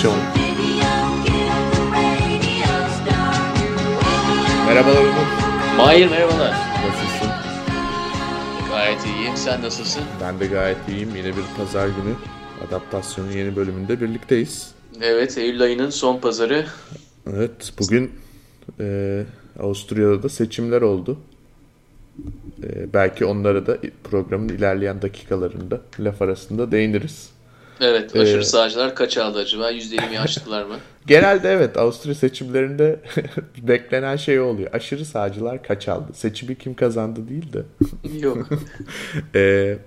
Adaptasyon Merhabalar Umut. Mahir merhabalar. Nasılsın? Gayet iyiyim. Sen nasılsın? Ben de gayet iyiyim. Yine bir pazar günü. Adaptasyonun yeni bölümünde birlikteyiz. Evet, Eylül ayının son pazarı. Evet, bugün e, Avusturya'da da seçimler oldu. E, belki onlara da programın ilerleyen dakikalarında laf arasında değiniriz. Evet, aşırı Ee, sağcılar kaç aldı acaba? %20'yi aştılar mı? Genelde evet Avusturya seçimlerinde beklenen şey oluyor. Aşırı sağcılar kaç aldı? Seçimi kim kazandı değil de. Yok. Ee,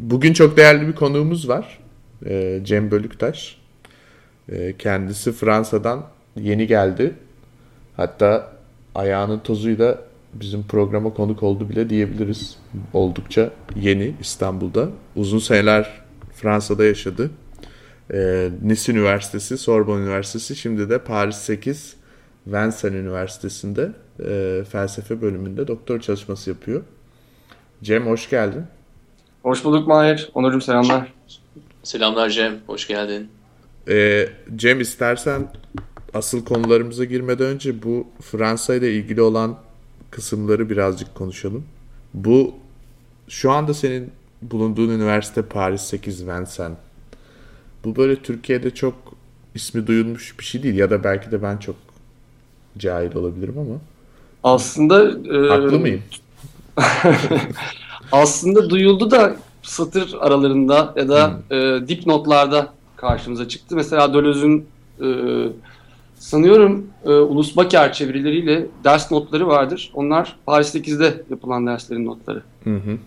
bugün çok değerli bir konuğumuz var. Ee, Cem Bölüktaş. Ee, kendisi Fransa'dan yeni geldi. Hatta ayağının tozuyla bizim programa konuk oldu bile diyebiliriz. Oldukça yeni İstanbul'da. Uzun seneler Fransa'da yaşadı. Ee, Nice Üniversitesi, Sorbonne Üniversitesi, şimdi de Paris 8 Vincennes Üniversitesi'nde e, felsefe bölümünde doktor çalışması yapıyor. Cem hoş geldin. Hoş bulduk Mahir. Onurcuğum selamlar. Selamlar Cem, hoş geldin. Ee, Cem istersen asıl konularımıza girmeden önce bu Fransa ile ilgili olan kısımları birazcık konuşalım. Bu şu anda senin bulunduğun üniversite Paris 8 Vincennes. Bu böyle Türkiye'de çok ismi duyulmuş bir şey değil ya da belki de ben çok cahil olabilirim ama Aslında e, haklı mıyım? aslında duyuldu da satır aralarında ya da e, dipnotlarda karşımıza çıktı. Mesela Döloz'un e, sanıyorum e, Ulus Baker çevirileriyle ders notları vardır. Onlar Paris 8'de yapılan derslerin notları. Hı hı.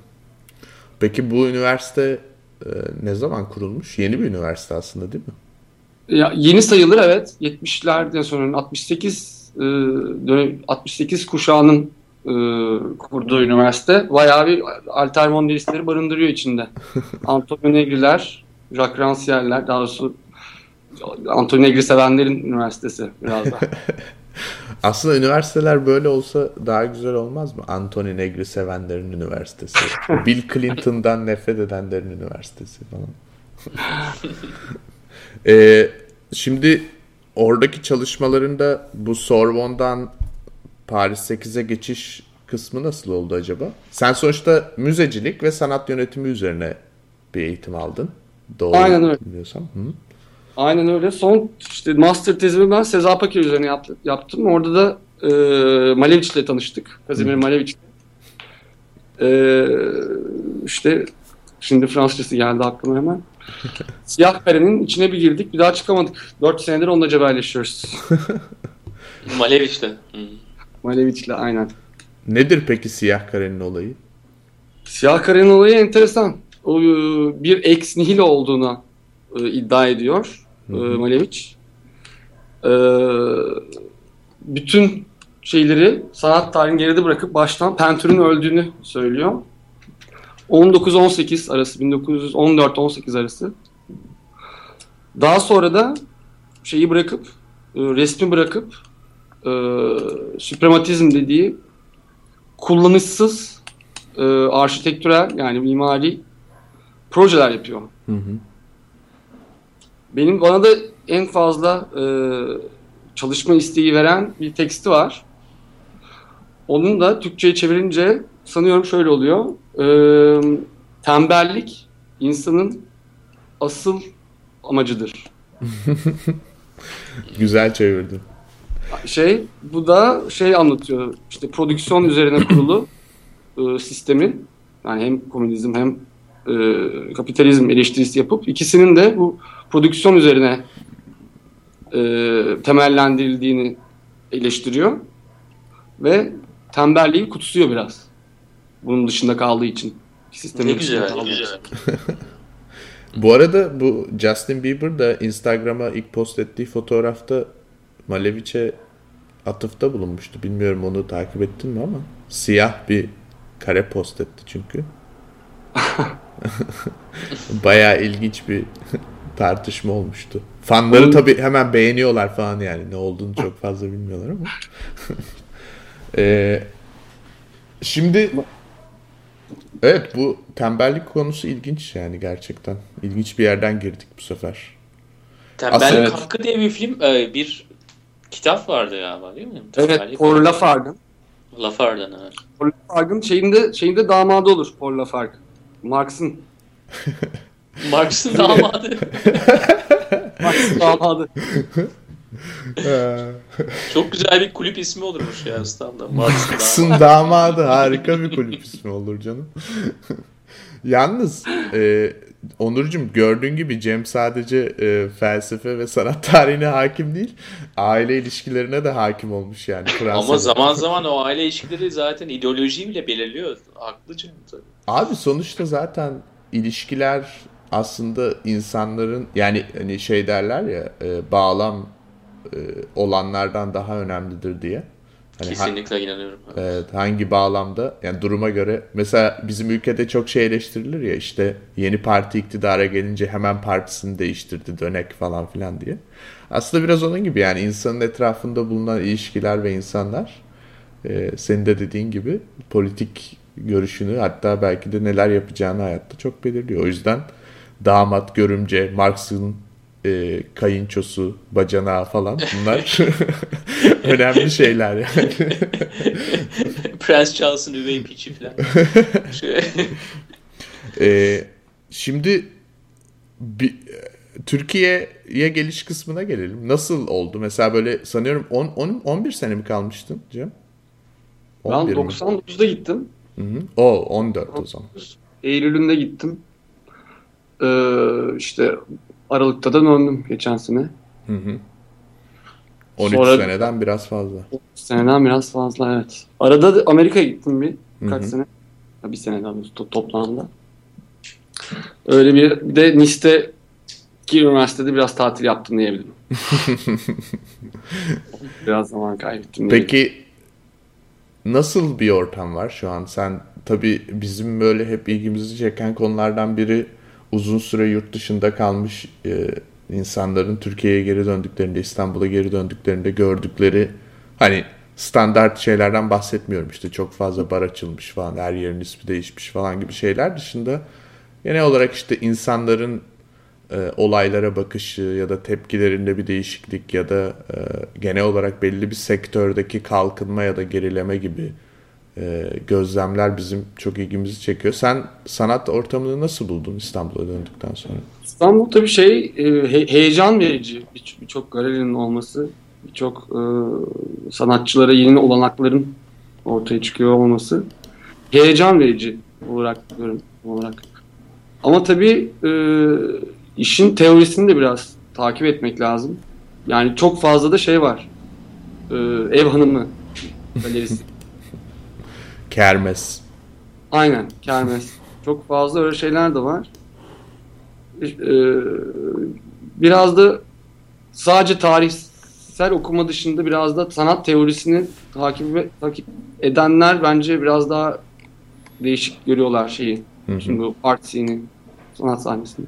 Peki bu üniversite e, ne zaman kurulmuş? Yeni bir üniversite aslında değil mi? Ya, yeni sayılır evet. 70'lerden sonra 68 e, dönem 68 kuşağının e, kurduğu üniversite bayağı bir altermondialistleri barındırıyor içinde. Antonio Negri'ler, Jacques Rancière'ler, daha doğrusu Antonio Negri sevenlerin üniversitesi biraz da. Aslında üniversiteler böyle olsa daha güzel olmaz mı? Anthony Negri sevenlerin üniversitesi. Bill Clinton'dan nefret edenlerin üniversitesi falan. Ee, şimdi oradaki çalışmalarında bu Sorbonne'dan Paris 8'e geçiş kısmı nasıl oldu acaba? Sen sonuçta müzecilik ve sanat yönetimi üzerine bir eğitim aldın. Doğru Aynen öyle. biliyorsam. Hı. Aynen öyle. Son işte master tezimi ben Sezar Pakir üzerine yaptı- yaptım. Orada da e, Malevich ile tanıştık. Kazimir Malevich. E, işte şimdi Fransızcası geldi aklıma hemen. Siyah karenin içine bir girdik. Bir daha çıkamadık. 4 senedir onunla cebelleşiyoruz. Maleviç'te. Hı. Malevich ile aynen. Nedir peki siyah karenin olayı? Siyah karenin olayı enteresan. O e, bir ex nihilo olduğunu e, iddia ediyor e, Malevich. E, bütün şeyleri sanat tarihini geride bırakıp baştan Pentür'ün öldüğünü söylüyor. 19-18 arası, 1914-18 arası. Daha sonra da şeyi bırakıp, e, resmi bırakıp e, süprematizm dediği kullanışsız e, arşitektürel yani mimari projeler yapıyor. Hı hı. Benim bana da en fazla e, çalışma isteği veren bir teksti var. Onun da Türkçe'ye çevirince sanıyorum şöyle oluyor. E, tembellik insanın asıl amacıdır. Güzel çevirdin. Şey bu da şey anlatıyor işte prodüksiyon üzerine kurulu e, sistemin yani hem komünizm hem e, kapitalizm eleştirisi yapıp ikisinin de bu prodüksiyon üzerine e, temellendirildiğini eleştiriyor ve tembelliği kutsuyor biraz. Bunun dışında kaldığı için. Sistemin Ne güzel, ne güzel. Bu arada bu Justin Bieber da Instagram'a ilk post ettiği fotoğrafta Malevich'e atıfta bulunmuştu. Bilmiyorum onu takip ettin mi ama siyah bir kare post etti çünkü. Bayağı ilginç bir tartışma olmuştu. Fanları Onun- tabii hemen beğeniyorlar falan yani. Ne olduğunu çok fazla bilmiyorlar ama. Ee, şimdi evet bu tembellik konusu ilginç yani gerçekten. İlginç bir yerden girdik bu sefer. Tembellik Aslında evet. Hakkı diye bir film, e, bir kitap vardı galiba değil mi? Evet, Paul Hakkı. Lafargue'ın. Lafargue'dan evet. Paul Lafargue'ın şeyinde, şeyinde damadı olur Paul Lafargue. Marx'ın. Marx'ın damadı. Marx'ın damadı. Çok güzel bir kulüp ismi olurmuş ya İstanbul'da. Kızın damadı harika bir kulüp ismi olur canım. Yalnız e, Onurcuğum gördüğün gibi Cem sadece e, felsefe ve sanat tarihine hakim değil, aile ilişkilerine de hakim olmuş yani Fransa'da. Ama zaman zaman o aile ilişkileri zaten ideolojiyi bile belirliyor. Haklı Cem tabii. Abi sonuçta zaten ilişkiler aslında insanların yani hani şey derler ya e, bağlam e, olanlardan daha önemlidir diye. Hani ha- Kesinlikle inanıyorum. Evet, hangi bağlamda yani duruma göre mesela bizim ülkede çok şey eleştirilir ya işte yeni parti iktidara gelince hemen partisini değiştirdi dönek falan filan diye. Aslında biraz onun gibi yani insanın etrafında bulunan ilişkiler ve insanlar e, senin de dediğin gibi politik görüşünü hatta belki de neler yapacağını hayatta çok belirliyor. O yüzden damat, görümce, Marx'ın e, kayınçosu, bacanağı falan bunlar önemli şeyler yani. Prens Charles'ın üvey piçi falan. Şey, Ee, şimdi bir, Türkiye'ye geliş kısmına gelelim. Nasıl oldu? Mesela böyle sanıyorum 10, 10 11 sene mi kalmıştın Cem? Ben 11 mi? 99'da gittim. Hı hı. O 14 o zaman. Eylül'ünde gittim. Ee, işte Aralık'ta da döndüm geçen sene. Hı hı. 13 Sonra- seneden biraz fazla. Seneden biraz fazla evet. Arada da Amerika'ya gittim bir kaç sene. Bir sene daha to- toplamda. Öyle bir, bir de Nice'te ki üniversitede biraz tatil yaptım diyebilirim. biraz zaman kaybettim. Peki nasıl bir ortam var şu an? Sen tabii bizim böyle hep ilgimizi çeken konulardan biri uzun süre yurt dışında kalmış e, insanların Türkiye'ye geri döndüklerinde, İstanbul'a geri döndüklerinde gördükleri hani standart şeylerden bahsetmiyorum işte çok fazla bar açılmış falan her yerin ismi değişmiş falan gibi şeyler dışında genel olarak işte insanların e, olaylara bakışı ya da tepkilerinde bir değişiklik ya da e, genel olarak belli bir sektördeki kalkınma ya da gerileme gibi gözlemler bizim çok ilgimizi çekiyor. Sen sanat ortamını nasıl buldun İstanbul'a döndükten sonra? İstanbul tabii şey e, he- heyecan verici Bir- birçok galerinin olması, birçok e, sanatçılara yeni olanakların ortaya çıkıyor olması heyecan verici olarak görüyorum olarak. Ama tabii e, işin teorisini de biraz takip etmek lazım. Yani çok fazla da şey var. E, ev hanımı galerisi. Kermes. Aynen, kermes. Çok fazla öyle şeyler de var. Ee, biraz da sadece tarihsel okuma dışında biraz da sanat teorisini takip, takip edenler bence biraz daha değişik görüyorlar şeyi. Şimdi bu art scene'i, sanat sahnesini.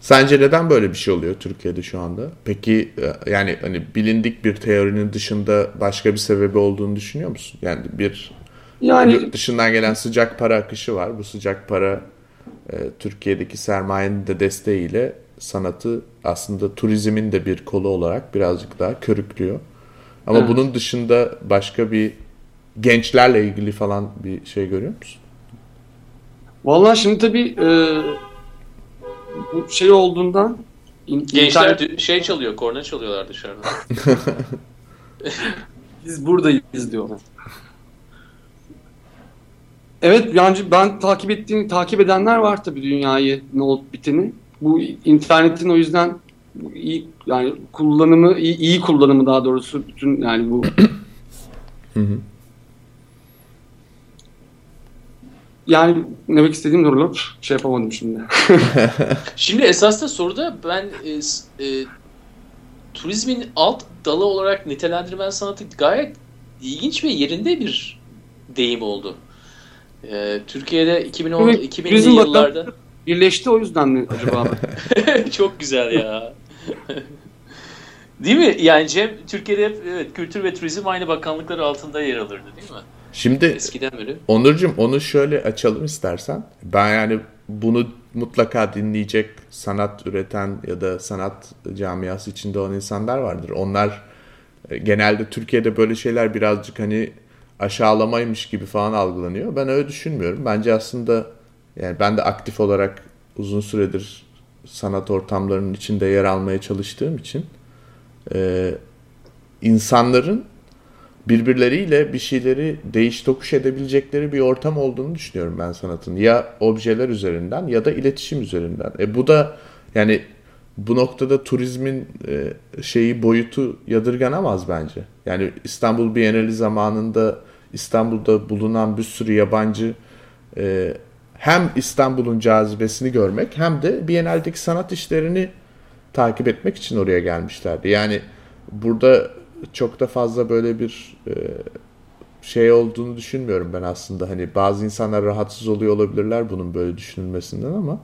Sence neden böyle bir şey oluyor Türkiye'de şu anda? Peki e, yani hani bilindik bir teorinin dışında başka bir sebebi olduğunu düşünüyor musun? Yani bir Yani Yurt dışından gelen sıcak para akışı var. Bu sıcak para e, Türkiye'deki sermayenin de desteğiyle sanatı aslında turizmin de bir kolu olarak birazcık daha körüklüyor. Ama Evet. bunun dışında başka bir gençlerle ilgili falan bir şey görüyor musun? vallahi şimdi tabii e, bu şey olduğundan Gençler internet- şey çalıyor, korna çalıyorlar dışarıda. Biz buradayız diyorlar. Evet yani ben takip ettiğim takip edenler var tabii dünyayı ne olup biteni. Bu internetin o yüzden iyi yani kullanımı iyi, iyi kullanımı daha doğrusu bütün yani bu yani ne demek istediğim doğru şey yapamadım şimdi. Şimdi esasında soruda ben e, e, turizmin alt dalı olarak nitelendirmen sanatı gayet ilginç ve yerinde bir deyim oldu. E, Türkiye'de 2010 Evet, 2000'li turizm yıllarda Birleşti o yüzden mi acaba? çok güzel ya. Değil mi? Yani Cem Türkiye'de hep evet, kültür ve turizm aynı bakanlıkları altında yer alırdı değil mi? Şimdi Eskiden beri. Onurcuğum onu şöyle açalım istersen. Ben yani bunu mutlaka dinleyecek sanat üreten ya da sanat camiası içinde olan insanlar vardır. Onlar e, genelde Türkiye'de böyle şeyler birazcık hani aşağılamaymış gibi falan algılanıyor. Ben öyle düşünmüyorum. Bence aslında yani ben de aktif olarak uzun süredir sanat ortamlarının içinde yer almaya çalıştığım için e, insanların birbirleriyle bir şeyleri değiş tokuş edebilecekleri bir ortam olduğunu düşünüyorum ben sanatın. Ya objeler üzerinden ya da iletişim üzerinden. E bu da yani bu noktada turizmin e, şeyi boyutu yadırganamaz bence. Yani İstanbul Bienali zamanında İstanbul'da bulunan bir sürü yabancı e, hem İstanbul'un cazibesini görmek hem de Bienal'deki sanat işlerini takip etmek için oraya gelmişlerdi. Yani burada çok da fazla böyle bir e, şey olduğunu düşünmüyorum ben aslında. Hani bazı insanlar rahatsız oluyor olabilirler bunun böyle düşünülmesinden ama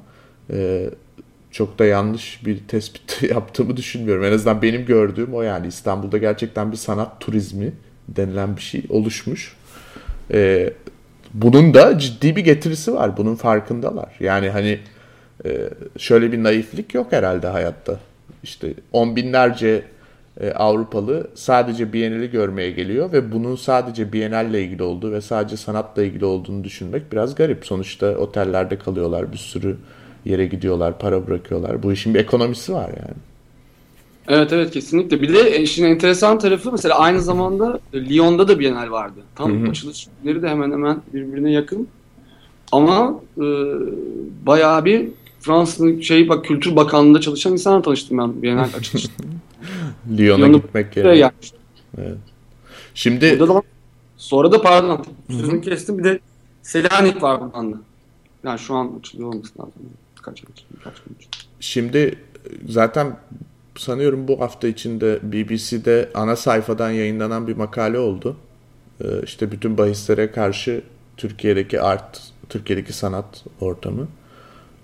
çok da yanlış bir tespit yaptığımı düşünmüyorum. En azından benim gördüğüm o yani İstanbul'da gerçekten bir sanat turizmi denilen bir şey oluşmuş. E, bunun da ciddi bir getirisi var. Bunun farkındalar. Yani hani e, şöyle bir naiflik yok herhalde hayatta. İşte on binlerce e, Avrupalı sadece Biennale'i görmeye geliyor ve bunun sadece Biennale ilgili olduğu ve sadece sanatla ilgili olduğunu düşünmek biraz garip. Sonuçta otellerde kalıyorlar, bir sürü yere gidiyorlar, para bırakıyorlar. Bu işin bir ekonomisi var yani. Evet evet kesinlikle. Bir de işin enteresan tarafı mesela aynı zamanda Lyon'da da Biennale vardı. Tam Hı-hı. açılış günleri de hemen hemen birbirine yakın. Ama e, bayağı bir Fransa'nın şey bak Kültür Bakanlığı'nda çalışan insanla tanıştım ben Biennale açılışında. Lyon'a gitmek yerine. Evet. Şimdi da, sonra da pardon sözünü kestim bir de Selanik var bundan da. Yani şu an açılıyor olması lazım. Kaç kaç gün Şimdi zaten sanıyorum bu hafta içinde BBC'de ana sayfadan yayınlanan bir makale oldu. Ee, işte bütün bahislere karşı Türkiye'deki art, Türkiye'deki sanat ortamı.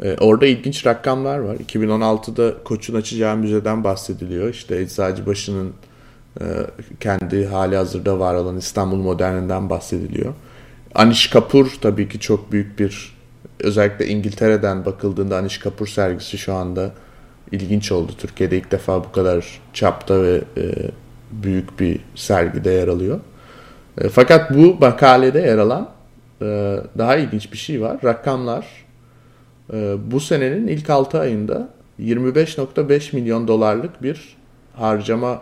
Ee, orada ilginç rakamlar var. 2016'da Koç'un açacağı müzeden bahsediliyor. İşte Eczacıbaşı'nın e, kendi hali hazırda var olan İstanbul Moderninden bahsediliyor. Anish Kapoor tabii ki çok büyük bir özellikle İngiltere'den bakıldığında Anish Kapoor sergisi şu anda ilginç oldu. Türkiye'de ilk defa bu kadar çapta ve e, büyük bir sergide yer alıyor. E, fakat bu makalede yer alan e, daha ilginç bir şey var. Rakamlar e, bu senenin ilk 6 ayında 25.5 milyon dolarlık bir harcama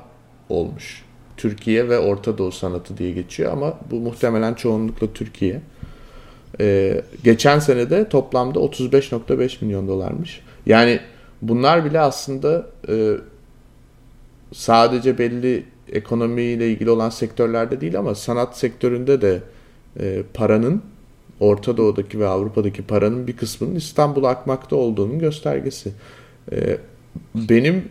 olmuş. Türkiye ve Orta Doğu sanatı diye geçiyor ama bu muhtemelen çoğunlukla Türkiye. Ee, geçen sene de toplamda 35.5 milyon dolarmış. Yani bunlar bile aslında e, sadece belli ekonomiyle ilgili olan sektörlerde değil ama sanat sektöründe de e, paranın Orta Doğu'daki ve Avrupa'daki paranın bir kısmının İstanbul'a akmakta olduğunun göstergesi. E, benim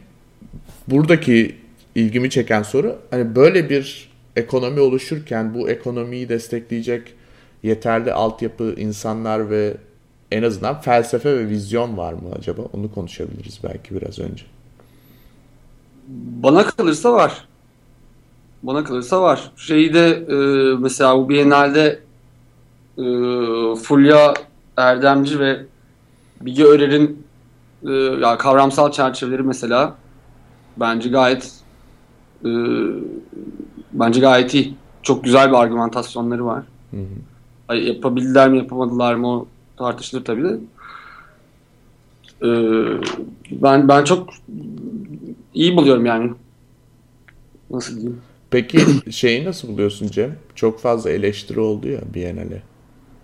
buradaki ilgimi çeken soru hani böyle bir ekonomi oluşurken bu ekonomiyi destekleyecek yeterli altyapı, insanlar ve en azından felsefe ve vizyon var mı acaba? Onu konuşabiliriz belki biraz önce. Bana kalırsa var. Bana kalırsa var. Şeyde e, mesela bu Biennale'de e, Fulya Erdemci ve Bilge Örer'in e, ya kavramsal çerçeveleri mesela bence gayet e, bence gayet iyi. Çok güzel bir argümantasyonları var. Hı hı. Yapabildiler mi yapamadılar mı o tartışılır tabii de. Ee, ben ben çok iyi buluyorum yani. Nasıl diyeyim? Peki şeyi nasıl buluyorsun Cem? Çok fazla eleştiri oldu ya Biennale.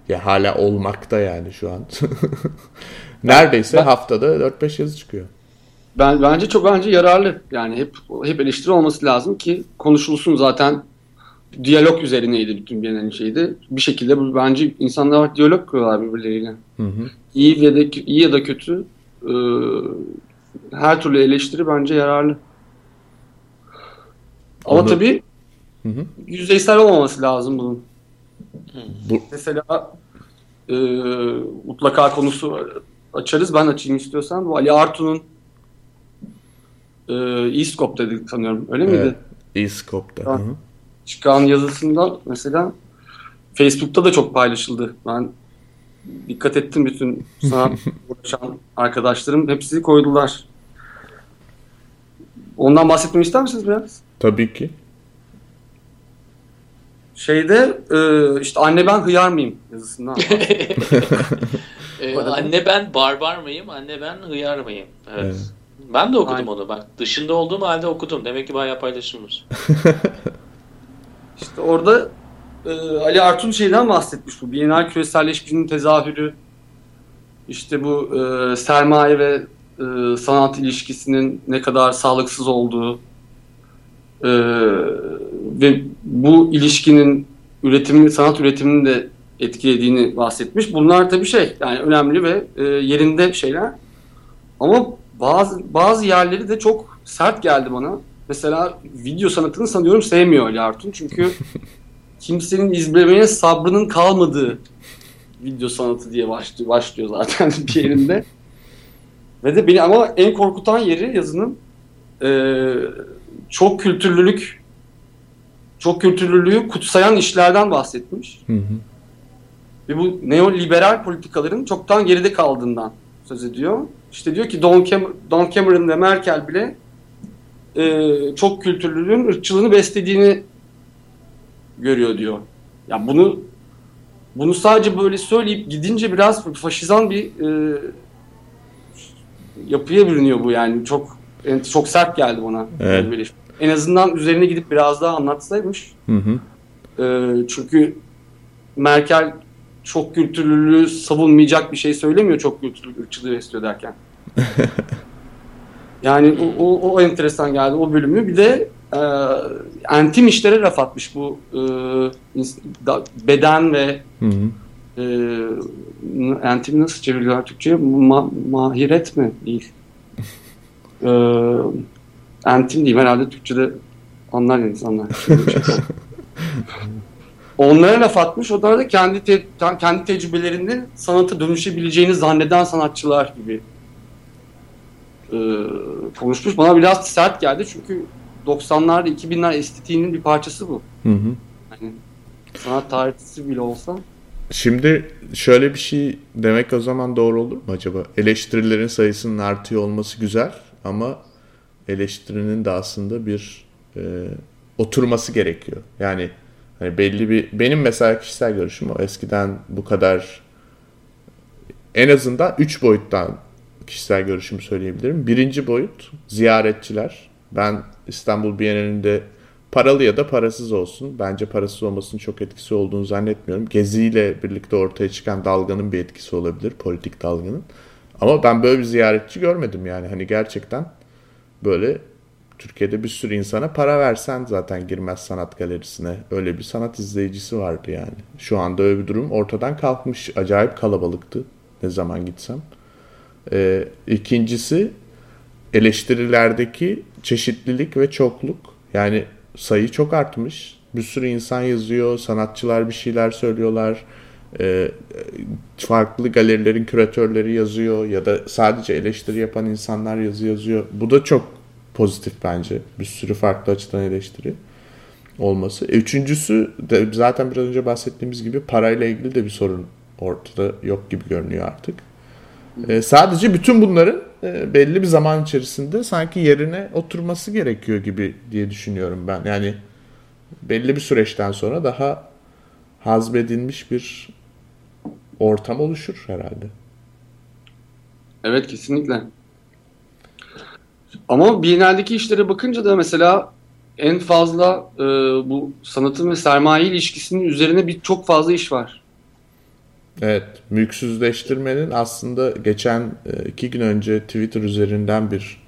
Ya hala olmakta yani şu an. Neredeyse ben, haftada 4-5 yazı çıkıyor. Ben bence çok bence yararlı. Yani hep hep eleştiri olması lazım ki konuşulsun zaten diyalog üzerineydi bütün Biennale'nin şeydi. Bir şekilde bu bence insanlar diyalog kuruyorlar birbirleriyle. Hı hı. İyi ya da iyi ya da kötü e, her türlü eleştiri bence yararlı. Ama Onu... tabii hı hı. yüzeysel olmaması lazım bunun. Bu... Mesela e, mutlaka konusu açarız. Ben açayım istiyorsan. Bu Ali Artu'nun e, e-scope dedik sanıyorum. Öyle evet. miydi? Hı hı çıkan yazısından mesela Facebook'ta da çok paylaşıldı. Ben dikkat ettim bütün sanat uğraşan arkadaşlarım hepsi koydular. Ondan bahsetmemi ister misiniz biraz? Tabii ki. Şeyde e, işte anne ben hıyar mıyım yazısından. ee, anne ben barbar mıyım? Anne ben hıyar mıyım? Evet. evet. Ben de okudum Aynen. onu bak. Dışında olduğum halde okudum. Demek ki bayağı paylaşılmış. İşte orada e, Ali Artun şeyden bahsetmiş bu. Bienal küreselleşmenin tezahürü. İşte bu e, sermaye ve e, sanat ilişkisinin ne kadar sağlıksız olduğu e, ve bu ilişkinin üretimi, sanat üretimini de etkilediğini bahsetmiş. Bunlar tabii şey yani önemli ve e, yerinde şeyler. Ama bazı bazı yerleri de çok sert geldi bana. Mesela video sanatını sanıyorum sevmiyor Ali Artun. Çünkü kimsenin izlemeye sabrının kalmadığı video sanatı diye başlıyor, başlıyor zaten bir yerinde. Ve de beni ama en korkutan yeri yazının e, çok kültürlülük çok kültürlülüğü kutsayan işlerden bahsetmiş. Hı hı. Ve bu neoliberal politikaların çoktan geride kaldığından söz ediyor. İşte diyor ki Don, Cam Don Cameron ve Merkel bile e, çok kültürlülüğün ırkçılığını beslediğini görüyor diyor. Ya bunu bunu sadece böyle söyleyip gidince biraz faşizan bir e, yapıya bürünüyor bu yani. Çok çok sert geldi bana. Evet. En azından üzerine gidip biraz daha anlatsaymış. Hı hı. E, çünkü Merkel çok kültürlülüğü savunmayacak bir şey söylemiyor çok kültürlü ırkçılığı besliyor derken. yani o, o, o enteresan geldi o bölümü. Bir de e, entim işlere laf atmış bu e, beden ve hı hı. E, entim nasıl çeviriyorlar Türkçe'ye? Ma, mahiret mi? Değil. e, entim diyeyim herhalde Türkçe'de anlar insanlar. Onlara laf atmış. Onlar da kendi te, kendi tecrübelerinde sanata dönüşebileceğini zanneden sanatçılar gibi e, konuşmuş. Bana biraz sert geldi çünkü 90'lar 2000'ler estetiğinin bir parçası bu. Hı hı. Yani sanat tarihçisi bile olsa. Şimdi şöyle bir şey demek o zaman doğru olur mu acaba? Eleştirilerin sayısının artıyor olması güzel ama eleştirinin de aslında bir e, oturması gerekiyor. Yani hani belli bir benim mesela kişisel görüşüm o eskiden bu kadar en azından 3 boyuttan kişisel görüşümü söyleyebilirim. Birinci boyut ziyaretçiler. Ben İstanbul Bienalinde paralı ya da parasız olsun. Bence parasız olmasının çok etkisi olduğunu zannetmiyorum. Gezi ile birlikte ortaya çıkan dalganın bir etkisi olabilir. Politik dalganın. Ama ben böyle bir ziyaretçi görmedim yani. Hani gerçekten böyle Türkiye'de bir sürü insana para versen zaten girmez sanat galerisine. Öyle bir sanat izleyicisi vardı yani. Şu anda öyle bir durum ortadan kalkmış. Acayip kalabalıktı ne zaman gitsem. Ee, ikincisi eleştirilerdeki çeşitlilik ve çokluk. Yani sayı çok artmış. Bir sürü insan yazıyor, sanatçılar bir şeyler söylüyorlar. E, farklı galerilerin küratörleri yazıyor ya da sadece eleştiri yapan insanlar yazı yazıyor. Bu da çok pozitif bence. Bir sürü farklı açıdan eleştiri olması. E, üçüncüsü de zaten biraz önce bahsettiğimiz gibi parayla ilgili de bir sorun ortada yok gibi görünüyor artık. E, sadece bütün bunların e, belli bir zaman içerisinde sanki yerine oturması gerekiyor gibi diye düşünüyorum ben. Yani belli bir süreçten sonra daha hazmedilmiş bir ortam oluşur herhalde. Evet kesinlikle. Ama Biennale'deki işlere bakınca da mesela en fazla e, bu sanatın ve sermaye ilişkisinin üzerine bir çok fazla iş var. Evet, mülksüzleştirmenin aslında geçen e, iki gün önce Twitter üzerinden bir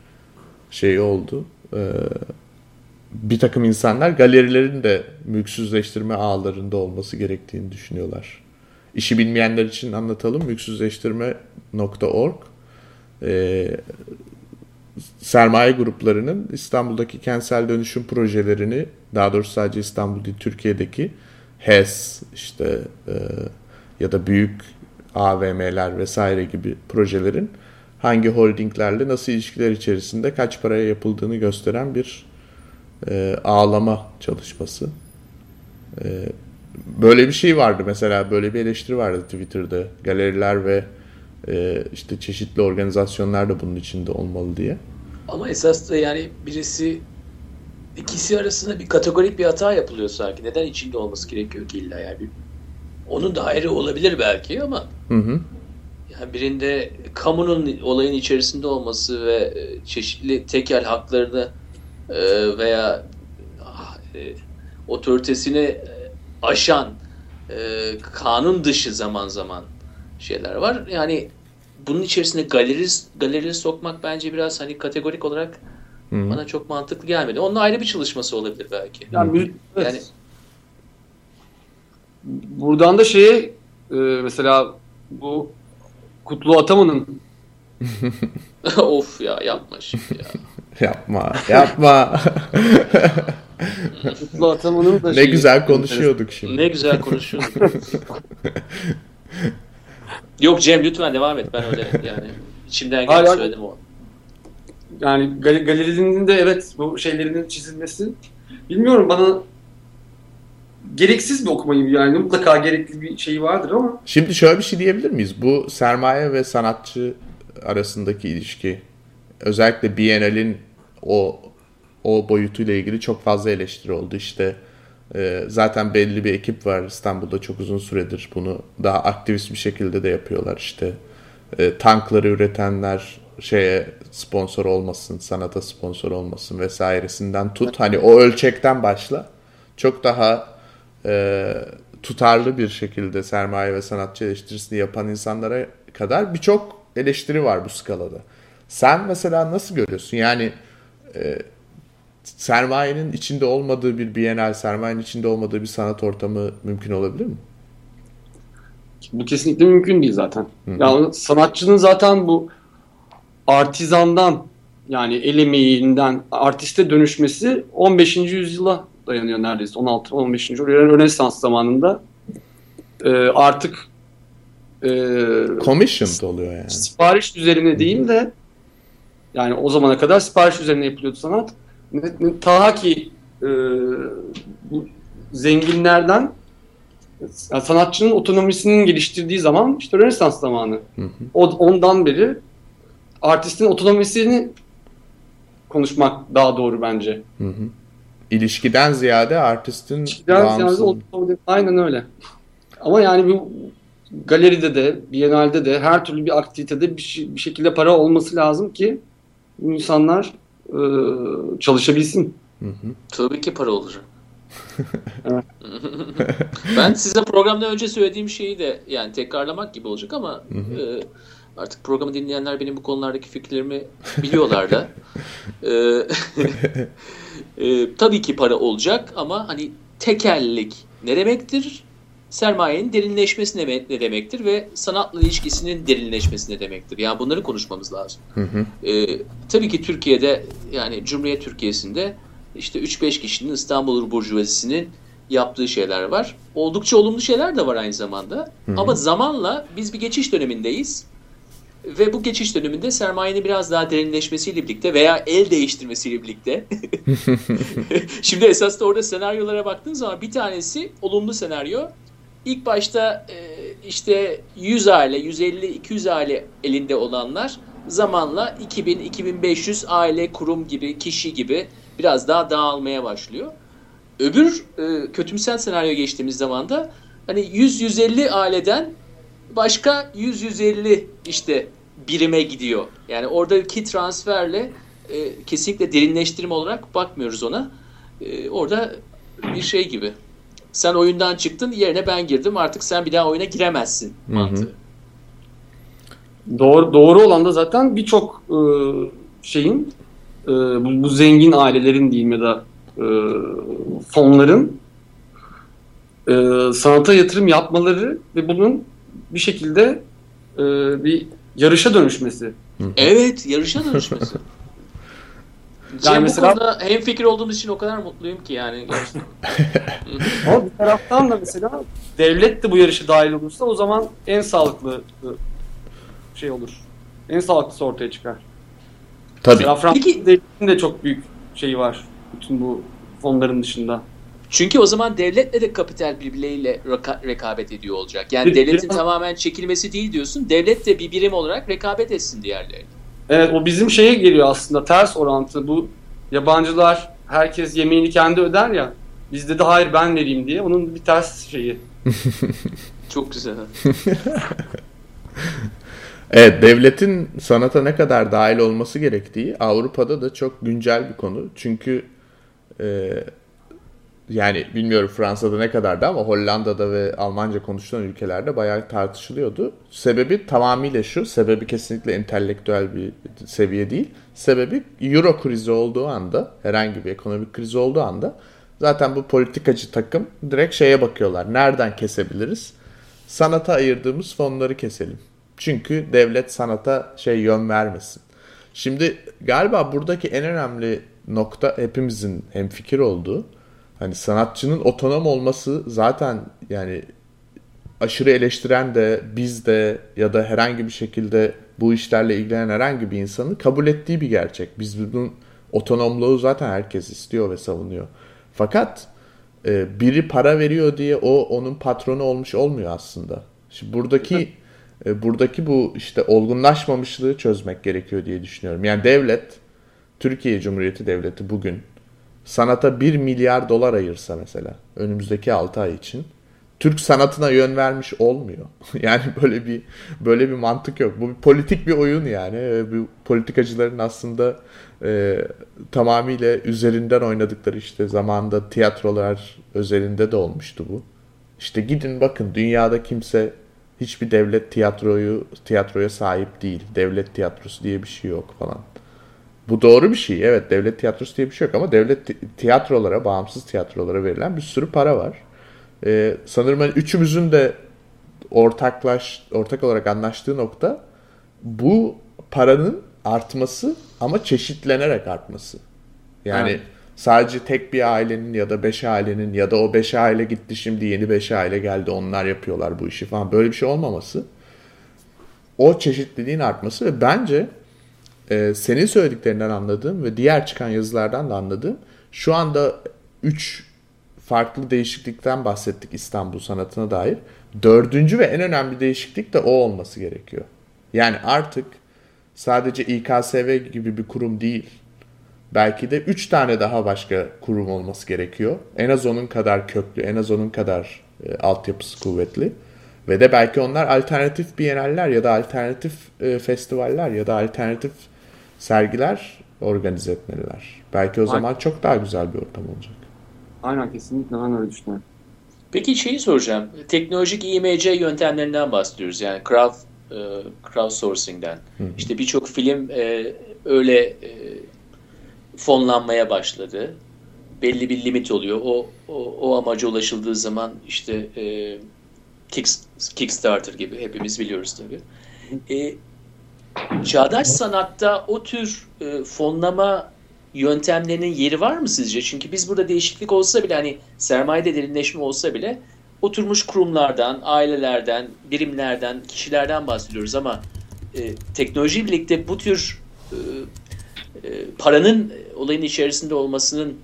şey oldu. E, bir takım insanlar galerilerin de mülksüzleştirme ağlarında olması gerektiğini düşünüyorlar. İşi bilmeyenler için anlatalım. Mülksüzleştirme.org e, sermaye gruplarının İstanbul'daki kentsel dönüşüm projelerini daha doğrusu sadece İstanbul değil Türkiye'deki HES işte e, ya da büyük AVM'ler vesaire gibi projelerin hangi holdinglerle nasıl ilişkiler içerisinde kaç paraya yapıldığını gösteren bir e, ağlama çalışması. E, böyle bir şey vardı mesela böyle bir eleştiri vardı Twitter'da galeriler ve e, işte çeşitli organizasyonlar da bunun içinde olmalı diye. Ama esas da yani birisi ikisi arasında bir kategorik bir hata yapılıyor sanki. Neden içinde olması gerekiyor ki illa yani? Onun da ayrı olabilir belki ama Hı hı. yani birinde kamunun olayın içerisinde olması ve e, çeşitli tekel haklarını e, veya ah, e, otoritesini e, aşan e, kanun dışı zaman zaman şeyler var. Yani bunun içerisine galeri galeri sokmak bence biraz hani kategorik olarak Hı hı. bana çok mantıklı gelmedi. Onun ayrı bir çalışması olabilir belki. Yani, müzik- evet. Buradan da şeye e, mesela bu Kutlu Ataman'ın of ya yapma şimdi ya. Yapma, yapma. Kutlu Ataman'ın da ne şeyi- güzel konuşuyorduk şimdi. Ne güzel konuşuyorsun. Yok Cem lütfen devam et. Ben öyle yani içimden geldi hayır. söyledim o. Yani gal- galerinin de evet bu şeylerinin çizilmesi bilmiyorum bana gereksiz bir okuma yani mutlaka gerekli bir şey vardır ama Şimdi şöyle bir şey diyebilir miyiz? Bu sermaye ve sanatçı arasındaki ilişki özellikle Biennale'in o o boyutuyla ilgili çok fazla eleştiri oldu. İşte e, zaten belli bir ekip var İstanbul'da çok uzun süredir bunu daha aktivist bir şekilde de yapıyorlar. İşte e, tankları üretenler şeye sponsor olmasın, sanata sponsor olmasın vesairesinden tut. Hani o ölçekten başla. Çok daha e, tutarlı bir şekilde sermaye ve sanatçı eleştirisini yapan insanlara kadar birçok eleştiri var bu skalada. Sen mesela nasıl görüyorsun? Yani e, sermayenin içinde olmadığı bir bienal, sermayenin içinde olmadığı bir sanat ortamı mümkün olabilir mi? bu kesinlikle mümkün değil zaten. Yani sanatçının zaten bu artizandan yani el emeğinden artiste dönüşmesi 15. yüzyıla dayanıyor neredeyse 16 15. yüzyıl Rönesans zamanında e, artık e, Commissioned oluyor yani. sipariş üzerine değil de yani o zamana kadar sipariş üzerine yapılıyordu sanat. Ta ki e, bu zenginlerden yani sanatçının otonomisinin geliştirdiği zaman işte Rönesans zamanı. Hı hı. O, ondan beri artistin otonomisini konuşmak daha doğru bence. Hı hı. İlişkiden ziyade artistin Biraz bağımsız- o- aynen öyle. Ama yani bu galeride de, Biennale'de de her türlü bir aktivitede bir, şey- bir şekilde para olması lazım ki insanlar e, çalışabilsin. Hı hı. Tabii ki para olur. Evet. ben size programdan önce söylediğim şeyi de yani tekrarlamak gibi olacak ama e, artık programı dinleyenler benim bu konulardaki fikirlerimi biliyorlar da. E, e, tabii ki para olacak ama hani tekellik ne demektir? Sermayenin derinleşmesi ne, ne demektir ve sanatla ilişkisinin derinleşmesi ne demektir? Yani bunları konuşmamız lazım. Hı hı. Ee, tabii ki Türkiye'de yani Cumhuriyet Türkiye'sinde işte 3-5 kişinin İstanbul Burjuvazisi'nin yaptığı şeyler var. Oldukça olumlu şeyler de var aynı zamanda. Ama zamanla biz bir geçiş dönemindeyiz. Ve bu geçiş döneminde sermayenin biraz daha derinleşmesiyle birlikte veya el değiştirmesiyle birlikte. Şimdi esas da orada senaryolara baktığın zaman bir tanesi olumlu senaryo. İlk başta e, işte 100 aile, 150, 200 aile elinde olanlar zamanla 2000, 2500 aile, kurum gibi, kişi gibi biraz daha dağılmaya başlıyor. Öbür e, kötümsel senaryo geçtiğimiz zaman da hani 100-150 aileden başka 100-150 işte birime gidiyor. Yani oradaki transferle e, kesinlikle derinleştirme olarak bakmıyoruz ona. E, orada bir şey gibi. Sen oyundan çıktın yerine ben girdim artık sen bir daha oyuna giremezsin hı. mantığı. Doğru, doğru olan da zaten birçok e, şeyin e, bu, bu zengin ailelerin diyeyim ya da e, fonların e, sanata yatırım yapmaları ve bunun bir şekilde e, bir yarışa dönüşmesi. Evet yarışa dönüşmesi. Cem Yani bu mesela- konuda hemfikir olduğumuz için o kadar mutluyum ki yani. Ama bir taraftan da mesela devlet de bu yarışa dahil olursa o zaman en sağlıklı e, şey olur. En sağlıklısı ortaya çıkar. Tabii. Mesela devletin de çok büyük şeyi var. Bütün bu fonların dışında. Çünkü o zaman devletle de kapital birbirleriyle reka- rekabet ediyor olacak. Yani devletin tamamen çekilmesi değil diyorsun. Devlet de bir birim olarak rekabet etsin diğerlerine. Evet o bizim şeye geliyor aslında ters orantı. Bu yabancılar herkes yemeğini kendi öder ya. Bizde de hayır ben vereyim diye. Onun bir ters şeyi. Çok güzel. Evet, devletin sanata ne kadar dahil olması gerektiği Avrupa'da da çok güncel bir konu. Çünkü e, yani bilmiyorum Fransa'da ne kadardı ama Hollanda'da ve Almanca konuşulan ülkelerde bayağı tartışılıyordu. Sebebi tamamıyla şu, sebebi kesinlikle entelektüel bir seviye değil. Sebebi Euro krizi olduğu anda, herhangi bir ekonomik krizi olduğu anda zaten bu politikacı takım direkt şeye bakıyorlar. Nereden kesebiliriz? Sanata ayırdığımız fonları keselim. Çünkü devlet sanata şey yön vermesin. Şimdi galiba buradaki en önemli nokta hepimizin hemfikir olduğu hani sanatçının otonom olması zaten yani aşırı eleştiren de biz de ya da herhangi bir şekilde bu işlerle ilgilenen herhangi bir insanın kabul ettiği bir gerçek. Biz bunun otonomluğu zaten herkes istiyor ve savunuyor. Fakat e, biri para veriyor diye o onun patronu olmuş olmuyor aslında. Şimdi buradaki e, buradaki bu işte olgunlaşmamışlığı çözmek gerekiyor diye düşünüyorum. Yani devlet Türkiye Cumhuriyeti Devleti bugün sanata 1 milyar dolar ayırsa mesela önümüzdeki 6 ay için Türk sanatına yön vermiş olmuyor. yani böyle bir böyle bir mantık yok. Bu bir politik bir oyun yani. Bu politikacıların aslında e, tamamıyla üzerinden oynadıkları işte zamanda tiyatrolar özelinde de olmuştu bu. İşte gidin bakın dünyada kimse hiçbir devlet tiyatroyu tiyatroya sahip değil. Devlet tiyatrosu diye bir şey yok falan. Bu doğru bir şey. Evet devlet tiyatrosu diye bir şey yok ama devlet tiyatrolara, bağımsız tiyatrolara verilen bir sürü para var. Ee, sanırım hani üçümüzün de ortaklaş ortak olarak anlaştığı nokta bu paranın artması ama çeşitlenerek artması. Yani evet. sadece tek bir ailenin ya da beş ailenin ya da o beş aile gitti şimdi yeni beş aile geldi onlar yapıyorlar bu işi falan böyle bir şey olmaması. O çeşitliliğin artması ve bence e, senin söylediklerinden anladığım ve diğer çıkan yazılardan da anladığım şu anda 3 farklı değişiklikten bahsettik İstanbul sanatına dair. Dördüncü ve en önemli değişiklik de o olması gerekiyor. Yani artık sadece İKSV gibi bir kurum değil, belki de 3 tane daha başka kurum olması gerekiyor. En az onun kadar köklü, en az onun kadar e, altyapısı kuvvetli. Ve de belki onlar alternatif biyenaller ya da alternatif e, festivaller ya da alternatif sergiler organize etmeliler. Belki o Aynen. zaman çok daha güzel bir ortam olacak. Aynen kesinlikle ben öyle düşünüyorum. Peki şeyi soracağım. Teknolojik IMC yöntemlerinden bahsediyoruz. Yani crowd, e, crowdsourcing'den. Hı hı. İşte birçok film e, öyle e, fonlanmaya başladı. Belli bir limit oluyor. O, o, o amaca ulaşıldığı zaman işte e, Kickstarter gibi hepimiz biliyoruz tabii. E, çağdaş sanatta o tür e, fonlama yöntemlerinin yeri var mı sizce? Çünkü biz burada değişiklik olsa bile hani sermayede derinleşme olsa bile oturmuş kurumlardan, ailelerden, birimlerden, kişilerden bahsediyoruz ama e, teknoloji birlikte bu tür e, e, paranın olayın içerisinde olmasının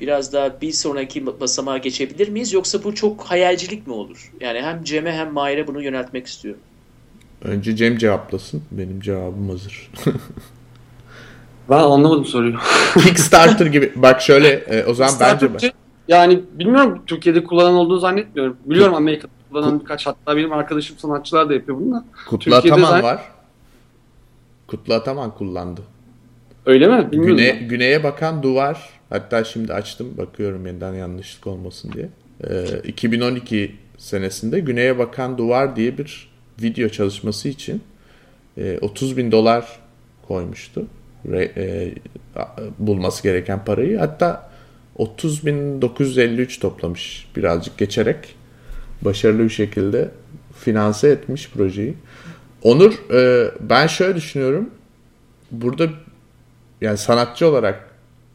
biraz daha bir sonraki basamağa geçebilir miyiz? Yoksa bu çok hayalcilik mi olur? Yani hem Cem'e hem Mahir'e bunu yöneltmek istiyorum. Önce Cem cevaplasın. Benim cevabım hazır. ben anlamadım soruyu. Kickstarter gibi. Bak şöyle e, o zaman bence bak. Yani bilmiyorum Türkiye'de kullanan olduğunu zannetmiyorum. Biliyorum Amerika'da kullanan birkaç hatta benim arkadaşım sanatçılar da yapıyor bunu da. Kutlu Ataman zannet... var. Kutlu Ataman kullandı. Öyle mi? Bilmiyorum. Güne, güneye bakan duvar. Hatta şimdi açtım bakıyorum yeniden yanlışlık olmasın diye. Ee, 2012 senesinde Güneye Bakan Duvar diye bir video çalışması için e, 30 bin dolar koymuştu. Re, e, bulması gereken parayı. Hatta 30.953 toplamış birazcık geçerek. Başarılı bir şekilde finanse etmiş projeyi. Onur e, ben şöyle düşünüyorum. Burada yani sanatçı olarak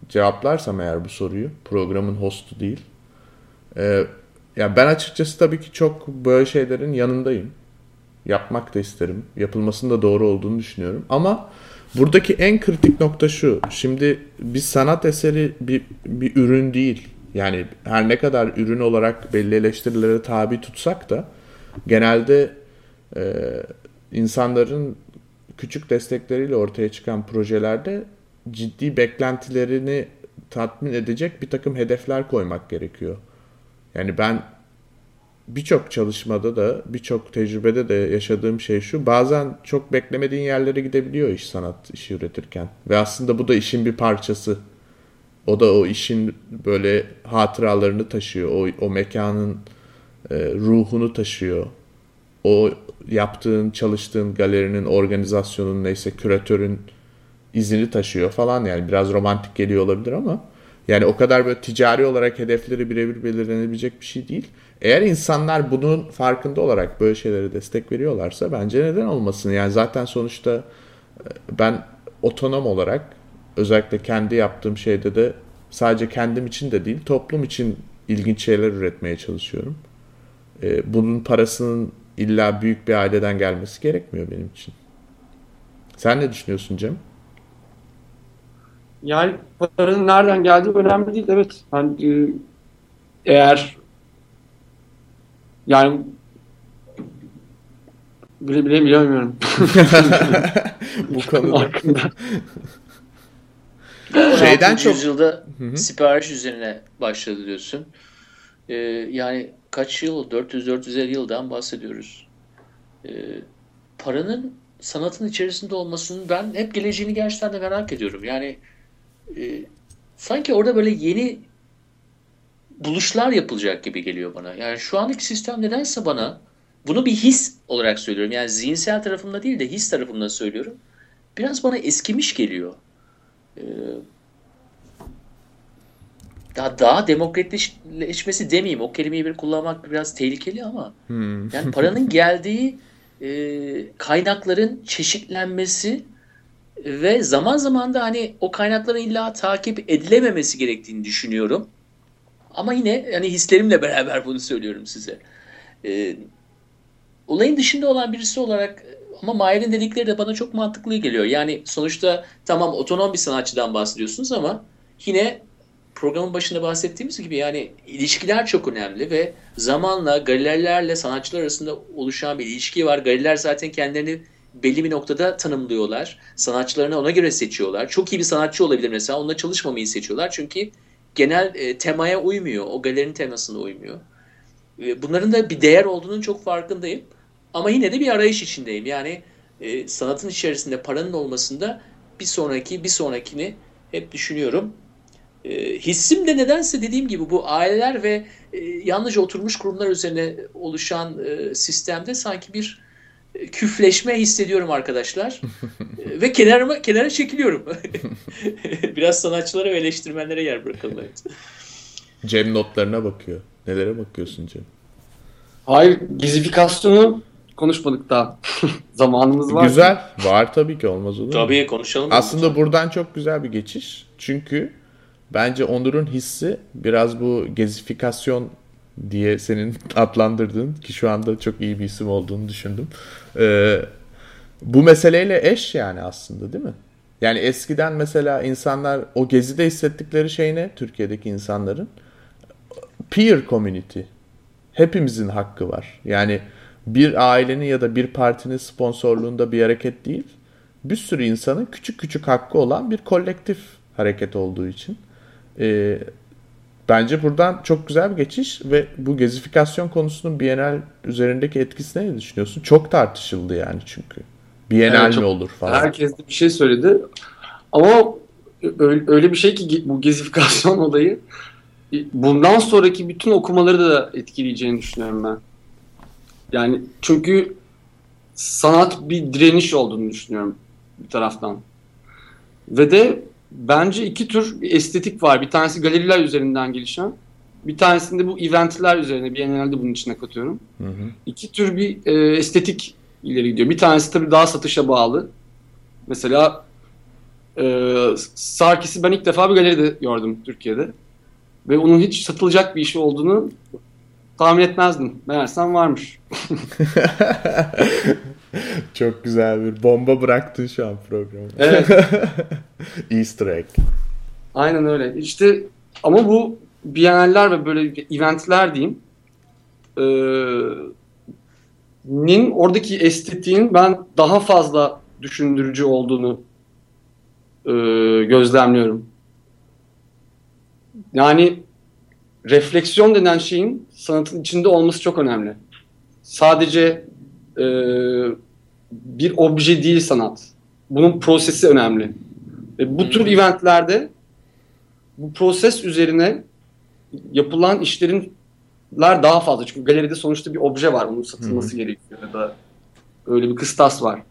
cevaplarsam eğer bu soruyu programın hostu değil. E, yani ben açıkçası tabii ki çok böyle şeylerin yanındayım. Yapmak da isterim. Yapılmasının da doğru olduğunu düşünüyorum. Ama buradaki en kritik nokta şu. Şimdi bir sanat eseri bir, bir ürün değil. Yani her ne kadar ürün olarak belli eleştirilere tabi tutsak da genelde e, insanların küçük destekleriyle ortaya çıkan projelerde ciddi beklentilerini tatmin edecek bir takım hedefler koymak gerekiyor. Yani ben birçok çalışmada da birçok tecrübede de yaşadığım şey şu. Bazen çok beklemediğin yerlere gidebiliyor iş sanat işi üretirken. Ve aslında bu da işin bir parçası. O da o işin böyle hatıralarını taşıyor. O, o mekanın e, ruhunu taşıyor. O yaptığın, çalıştığın galerinin, organizasyonun neyse küratörün izini taşıyor falan yani biraz romantik geliyor olabilir ama yani o kadar böyle ticari olarak hedefleri birebir belirlenebilecek bir şey değil. Eğer insanlar bunun farkında olarak böyle şeylere destek veriyorlarsa bence neden olmasın? Yani zaten sonuçta e, ben otonom olarak özellikle kendi yaptığım şeyde de sadece kendim için de değil toplum için ilginç şeyler üretmeye çalışıyorum. E, bunun parasının illa büyük bir aileden gelmesi gerekmiyor benim için. Sen ne düşünüyorsun Cem? Yani paranın nereden geldiği önemli değil. Evet. Hani eğer yani bile bile bilemiyorum. Bu konuda. hakkında. Şeyden 16. çok- yüzyılda sipariş üzerine başladı diyorsun. Ee, yani kaç yıl? 400-450 yıldan bahsediyoruz. Ee, paranın sanatın içerisinde olmasının ben hep geleceğini gerçekten de merak ediyorum. Yani e, sanki orada böyle yeni buluşlar yapılacak gibi geliyor bana. Yani şu andaki sistem nedense bana bunu bir his olarak söylüyorum. Yani zihinsel tarafımda değil de his tarafımda söylüyorum. Biraz bana eskimiş geliyor. Ee, daha daha demokratikleşmesi demeyeyim. O kelimeyi bir kullanmak biraz tehlikeli ama Hmm. yani paranın geldiği e, kaynakların çeşitlenmesi ve zaman zaman da hani o kaynakların illa takip edilememesi gerektiğini düşünüyorum. Ama yine hani hislerimle beraber bunu söylüyorum size. E, olayın dışında olan birisi olarak ama Mahir'in dedikleri de bana çok mantıklı geliyor. Yani sonuçta tamam otonom bir sanatçıdan bahsediyorsunuz ama yine programın başında bahsettiğimiz gibi yani ilişkiler çok önemli ve zamanla galerilerle sanatçılar arasında oluşan bir ilişki var. Galeriler zaten kendilerini belli bir noktada tanımlıyorlar. Sanatçılarını ona göre seçiyorlar. Çok iyi bir sanatçı olabilir mesela. Onunla çalışmamayı seçiyorlar. Çünkü genel e, temaya uymuyor. O galerinin temasına uymuyor. E, bunların da bir değer olduğunun çok farkındayım. Ama yine de bir arayış içindeyim. Yani e, sanatın içerisinde paranın olmasında bir sonraki bir sonrakini hep düşünüyorum. E, hissim de nedense dediğim gibi bu aileler ve e, yalnızca oturmuş kurumlar üzerine oluşan e, sistemde sanki bir küfleşme hissediyorum arkadaşlar. Ve kenarıma kenara çekiliyorum. Biraz sanatçılara ve eleştirmenlere yer bırakalım. Evet. Cem notlarına bakıyor. Nelere bakıyorsun Cem? Hayır, gizifikasyonu konuşmadık daha. Zamanımız var. Güzel. Var tabii ki olmaz olur mu? Tabii konuşalım. Aslında buradan çok güzel bir geçiş. Çünkü bence Onur'un hissi biraz bu gezifikasyon diye senin adlandırdığın ki şu anda çok iyi bir isim olduğunu düşündüm. Ee, bu meseleyle eş yani aslında değil mi? Yani eskiden mesela insanlar o gezide hissettikleri şey ne? Türkiye'deki insanların peer community. Hepimizin hakkı var. Yani bir ailenin ya da bir partinin sponsorluğunda bir hareket değil. Bir sürü insanın küçük küçük hakkı olan bir kolektif hareket olduğu için. Ee, bence buradan çok güzel bir geçiş ve bu gezifikasyon konusunun Bienal üzerindeki etkisine ne düşünüyorsun? Çok tartışıldı yani çünkü. Bienal Evet, mi olur falan. Herkes de bir şey söyledi. Ama öyle, bir şey ki bu gezifikasyon olayı e, bundan sonraki bütün okumaları da etkileyeceğini düşünüyorum ben. Yani çünkü sanat bir direniş olduğunu düşünüyorum bir taraftan. Ve de bence iki tür estetik var. Bir tanesi galeriler üzerinden gelişen. Bir tanesinde bu eventler üzerine. Bir genelde bunun içine katıyorum. Hı hı. İki tür bir e, estetik ileri gidiyor. Bir tanesi tabii daha satışa bağlı. Mesela e, Sarkis'i ben ilk defa bir galeride gördüm Türkiye'de. Ve onun hiç satılacak bir işi olduğunu tahmin etmezdim. Meğersem varmış. Çok güzel bir bomba bıraktın şu an programı. Evet. Easter egg. Aynen öyle. İşte ama bu biyeneller ve böyle eventler diyeyim e, nin oradaki estetiğin ben daha fazla düşündürücü olduğunu e, gözlemliyorum. Yani refleksiyon denen şeyin sanatın içinde olması çok önemli. Sadece e, bir obje değil sanat. Bunun prosesi önemli. Ve bu tür eventlerde bu proses üzerine yapılan işlerin daha fazla. Çünkü galeride sonuçta bir obje var. Onun satılması Hı. gerekiyor ya da öyle bir kıstas var.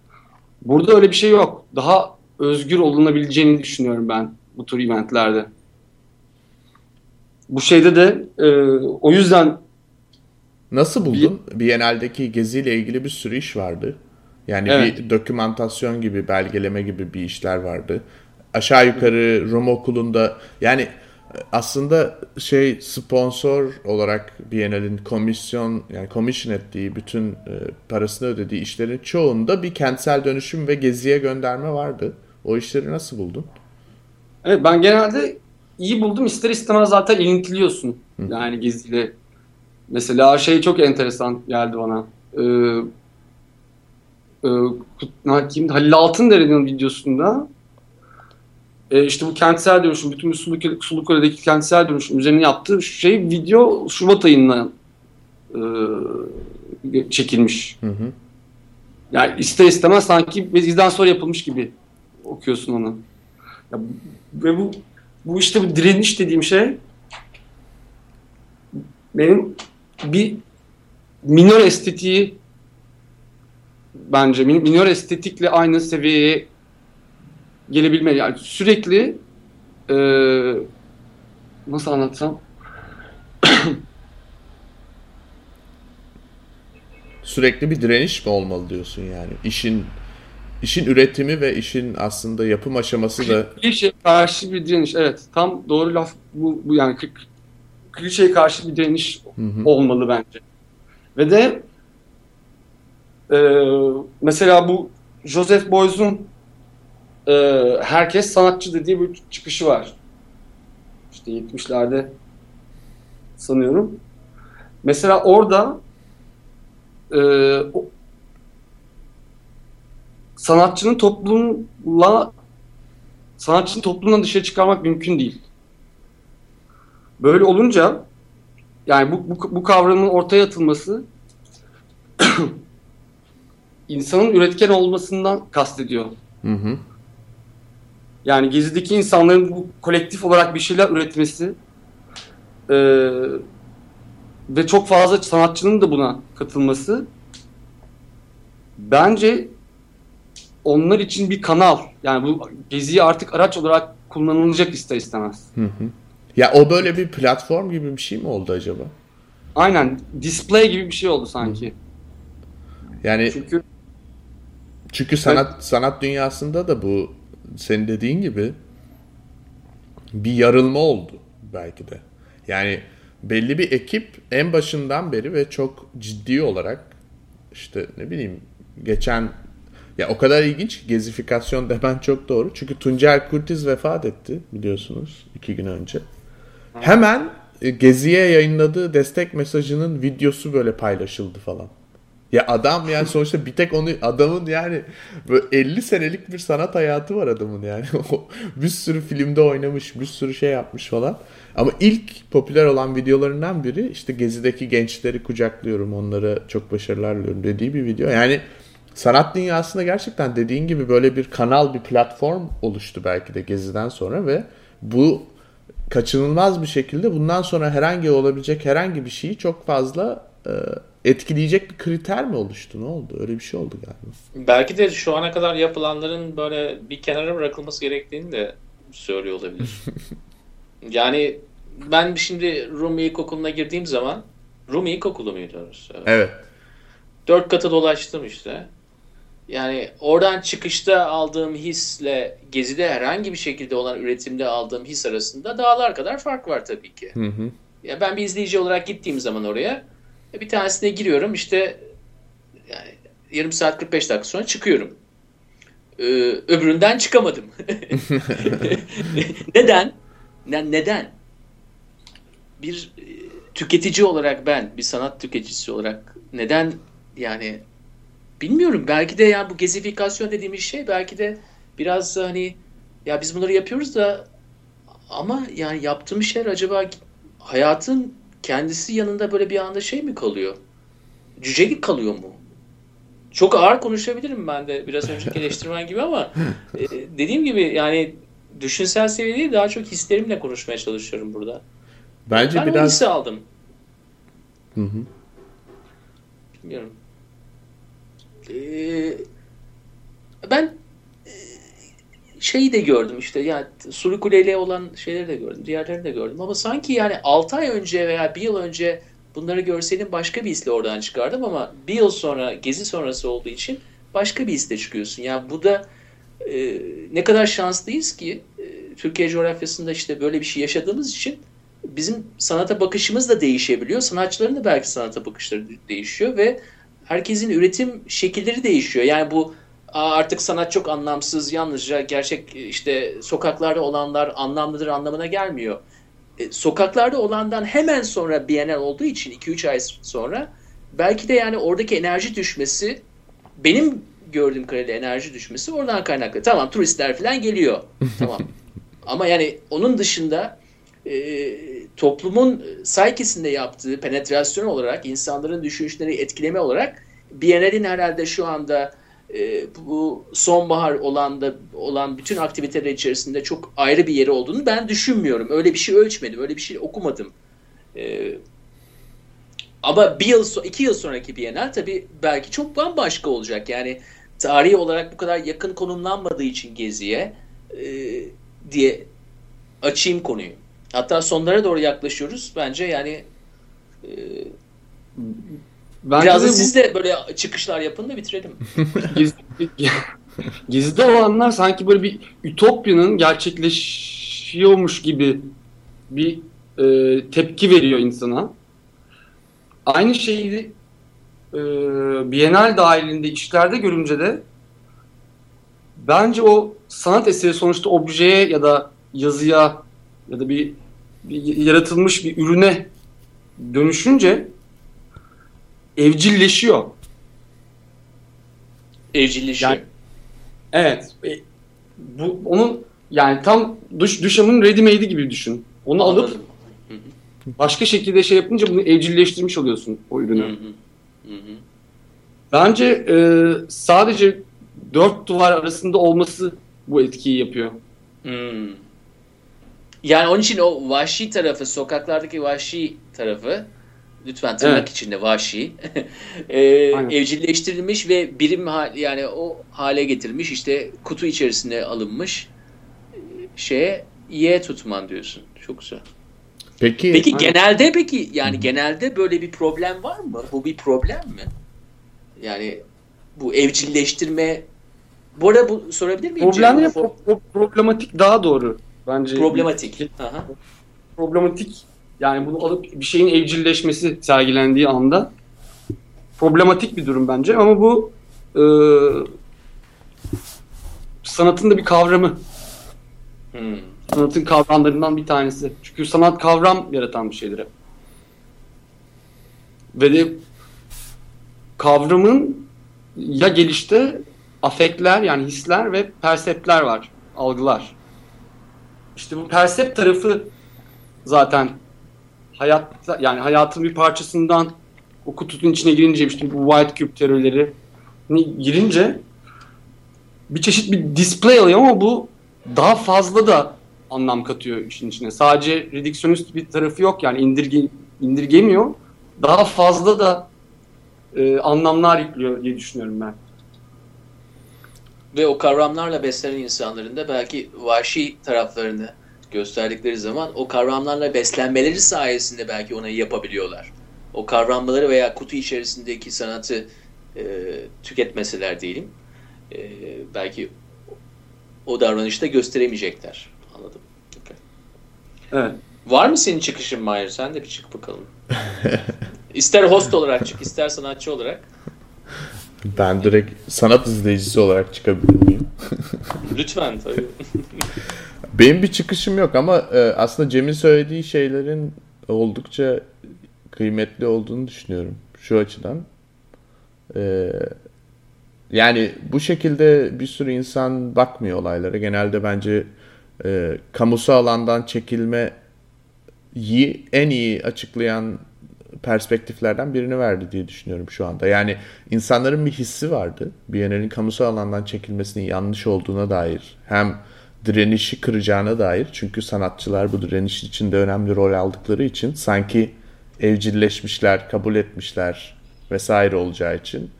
Burada öyle bir şey yok. Daha özgür olunabileceğini düşünüyorum ben bu tür eventlerde. Bu şeyde de e, o yüzden Nasıl buldun? Bir, Biennale'deki geziyle ilgili bir sürü iş vardı. Yani evet. bir dokümantasyon gibi, belgeleme gibi bir işler vardı. Aşağı yukarı Rum okulunda yani aslında şey sponsor olarak Biennale'in komisyon yani komisyon ettiği bütün e, parasını ödediği işlerin çoğunda bir kentsel dönüşüm ve geziye gönderme vardı. O işleri nasıl buldun? Evet ben genelde iyi buldum. İster istemez zaten ilintiliyorsun. Hı. Yani geziyle. Mesela şey çok enteresan geldi bana. Ee, e, kimdi? Halil Altındere'nin videosunda e, işte bu kentsel dönüşüm, bütün Sulukule, Sulukule'deki kentsel dönüşüm üzerine yaptığı şey video Şubat ayında e, çekilmiş. Hı hı. Yani ister istemez sanki bizden sonra yapılmış gibi okuyorsun onu. Ya, ve bu bu işte bu direniş dediğim şey benim bir minor estetiği bence minor estetikle aynı seviyeye gelebilme yani sürekli e, nasıl anlatsam? Sürekli bir direniş mi olmalı diyorsun yani? İşin işin üretimi ve işin aslında yapım aşaması da klişe karşı bir direniş evet tam doğru laf bu, bu yani klişeye karşı bir direniş hı hı. olmalı bence ve de e, mesela bu Joseph Beuys'un e, herkes sanatçı dediği bir çıkışı var. İşte 70'lerde sanıyorum. Mesela orada e, sanatçının toplumla sanatçının toplumdan dışarı çıkarmak mümkün değil. Böyle olunca yani bu, bu, bu kavramın ortaya atılması insanın üretken olmasından kastediyor. Hı hı. Yani Gezi'deki insanların bu kolektif olarak bir şeyler üretmesi e, ve çok fazla sanatçının da buna katılması bence onlar için bir kanal. Yani bu Gezi'yi artık araç olarak kullanılacak ister istemez. Hı hı. Ya o böyle bir platform gibi bir şey mi oldu acaba? Aynen. Display gibi bir şey oldu sanki. Hı. Yani çünkü çünkü sanat sanat dünyasında da bu senin dediğin gibi bir yarılma oldu belki de. Yani belli bir ekip en başından beri ve çok ciddi olarak işte ne bileyim geçen ya o kadar ilginç gezifikasyon demen çok doğru. Çünkü Tuncel Kurtiz vefat etti biliyorsunuz iki gün önce. Hemen e, Gezi'ye yayınladığı destek mesajının videosu böyle paylaşıldı falan. Ya adam yani sonuçta bir tek onu adamın yani böyle 50 senelik bir sanat hayatı var adamın yani. bir sürü filmde oynamış, bir sürü şey yapmış falan. Ama ilk popüler olan videolarından biri işte Gezi'deki gençleri kucaklıyorum, onlara çok başarılar diliyorum dediği bir video. Yani sanat dünyasında gerçekten dediğin gibi böyle bir kanal, bir platform oluştu belki de Gezi'den sonra ve bu kaçınılmaz bir şekilde bundan sonra herhangi olabilecek herhangi bir şeyi çok fazla e, etkileyecek bir kriter mi oluştu? Ne oldu? Öyle bir şey oldu galiba. Belki de şu ana kadar yapılanların böyle bir kenara bırakılması gerektiğini de söylüyor olabilir. yani ben şimdi Rumi İlkokulu'na girdiğim zaman Rumi İlkokulu muydu orası? Evet. Dört katı dolaştım işte. Yani oradan çıkışta aldığım hisle gezide herhangi bir şekilde olan üretimde aldığım his arasında dağlar kadar fark var tabii ki. Hı hı. Ya ben bir izleyici olarak gittiğim zaman oraya bir tanesine giriyorum işte yani yarım saat 45 dakika sonra çıkıyorum. Ee, öbüründen çıkamadım. neden? Ne, neden? bir e, tüketici olarak ben bir sanat tüketicisi olarak neden yani bilmiyorum belki de yani bu gezifikasyon dediğimiz şey belki de biraz hani ya biz bunları yapıyoruz da ama yani yaptığımız şeyler acaba hayatın kendisi yanında böyle bir anda şey mi kalıyor? Cücelik kalıyor mu? Çok ağır konuşabilirim ben de biraz önceki eleştirmen gibi ama e, dediğim gibi yani düşünsel seviyede daha çok hislerimle konuşmaya çalışıyorum burada. Bence ben biraz... hissi aldım. Hı hı. Bilmiyorum. Ee, ben e, şeyi de gördüm işte yani Suri Kule'yle olan şeyleri de gördüm. Diğerlerini de gördüm. Ama sanki yani 6 ay önce veya bir yıl önce bunları görseydim başka bir hisle oradan çıkardım ama bir yıl sonra gezi sonrası olduğu için başka bir hisle çıkıyorsun. Yani bu da e, ne kadar şanslıyız ki e, Türkiye coğrafyasında işte böyle bir şey yaşadığımız için bizim sanata bakışımız da değişebiliyor. Sanatçıların da belki sanata bakışları değişiyor ve herkesin üretim şekilleri değişiyor. Yani bu artık sanat çok anlamsız, yalnızca gerçek işte sokaklarda olanlar anlamlıdır anlamına gelmiyor. E, sokaklarda olandan hemen sonra Bienal olduğu için 2-3 ay sonra belki de yani oradaki enerji düşmesi benim gördüğüm kadarıyla enerji düşmesi oradan kaynaklı. Tamam turistler falan geliyor. Tamam. Ama yani onun dışında e, toplumun psikisinde yaptığı penetrasyon olarak insanların düşünüşleri etkileme olarak Biennale'in herhalde şu anda e, bu sonbahar olan da olan bütün aktiviteler içerisinde çok ayrı bir yeri olduğunu ben düşünmüyorum. Öyle bir şey ölçmedim, öyle bir şey okumadım. E, ama bir yıl, iki yıl sonraki Biennale tabii belki çok bambaşka olacak. Yani tarihi olarak bu kadar yakın konumlanmadığı için Gezi'ye e, diye açayım konuyu. Hatta sonlara doğru yaklaşıyoruz. Bence yani e, Bence Biraz da bu... siz de böyle çıkışlar yapın da bitirelim. Gizli olanlar sanki böyle bir ütopyanın gerçekleşiyormuş gibi bir e, tepki veriyor insana. Aynı şeyi e, Bienal dahilinde işlerde görünce de bence o sanat eseri sonuçta objeye ya da yazıya ya da bir, bir yaratılmış bir ürüne dönüşünce evcilleşiyor. Evcilleşiyor. Yani, evet. E, bu onun yani tam duş duşamın ready made'i gibi düşün. Onu Anladım. alıp başka şekilde şey yapınca bunu evcilleştirmiş oluyorsun o ürünü. Hı hı. Hı hı. Bence e, sadece dört duvar arasında olması bu etkiyi yapıyor. Hmm. Yani onun için o vahşi tarafı, sokaklardaki vahşi tarafı lütfen tırnak evet. içinde vahşi e, evcilleştirilmiş ve birim yani o hale getirilmiş işte kutu içerisine alınmış şeye ye tutman diyorsun. Çok güzel. Peki Peki hani... genelde peki yani Hı-hı. genelde böyle bir problem var mı? Bu bir problem mi? Yani bu evcilleştirme bu arada bu sorabilir miyim? Problem ya, pro- problematik daha doğru bence. Problematik. Aha. Problematik yani bunu alıp bir şeyin evcilleşmesi sergilendiği anda problematik bir durum bence ama bu e, sanatın da bir kavramı. Hmm. Sanatın kavramlarından bir tanesi. Çünkü sanat kavram yaratan bir şeydir hep. Ve de kavramın ya gelişte afekler yani hisler ve perseptler var, algılar. İşte bu persept tarafı zaten hayatta yani hayatın bir parçasından o kutunun içine girince işte bu white cube teorileri girince bir çeşit bir display alıyor ama bu daha fazla da anlam katıyor işin içine. Sadece redüksiyonist bir tarafı yok yani indirge, indirgemiyor. Daha fazla da e, anlamlar yüklüyor diye düşünüyorum ben. Ve o kavramlarla beslenen insanların da belki vahşi taraflarını gösterdikleri zaman o kavramlarla beslenmeleri sayesinde belki onu yapabiliyorlar. O kavramları veya kutu içerisindeki sanatı e, tüketmeseler diyelim e, belki o davranışta gösteremeyecekler. Anladım. Okay. Evet. Var mı senin çıkışın Mahir? Sen de bir çık bakalım. İster host olarak çık, ister sanatçı olarak. Ben direkt sanat izleyicisi olarak çıkabilir miyim? Lütfen tabii. Benim bir çıkışım yok ama e, aslında Cem'in söylediği şeylerin oldukça kıymetli olduğunu düşünüyorum şu açıdan. Ee, yani bu şekilde bir sürü insan bakmıyor olaylara. Genelde bence e, kamusal alandan çekilme iyi, en iyi açıklayan perspektiflerden birini verdi diye düşünüyorum şu anda. Yani insanların bir hissi vardı. Biennial'in kamusal alandan çekilmesinin yanlış olduğuna dair. Hem direnişi kıracağına dair. Çünkü sanatçılar bu direniş içinde önemli rol aldıkları için sanki evcilleşmişler, kabul etmişler vesaire olacağı için.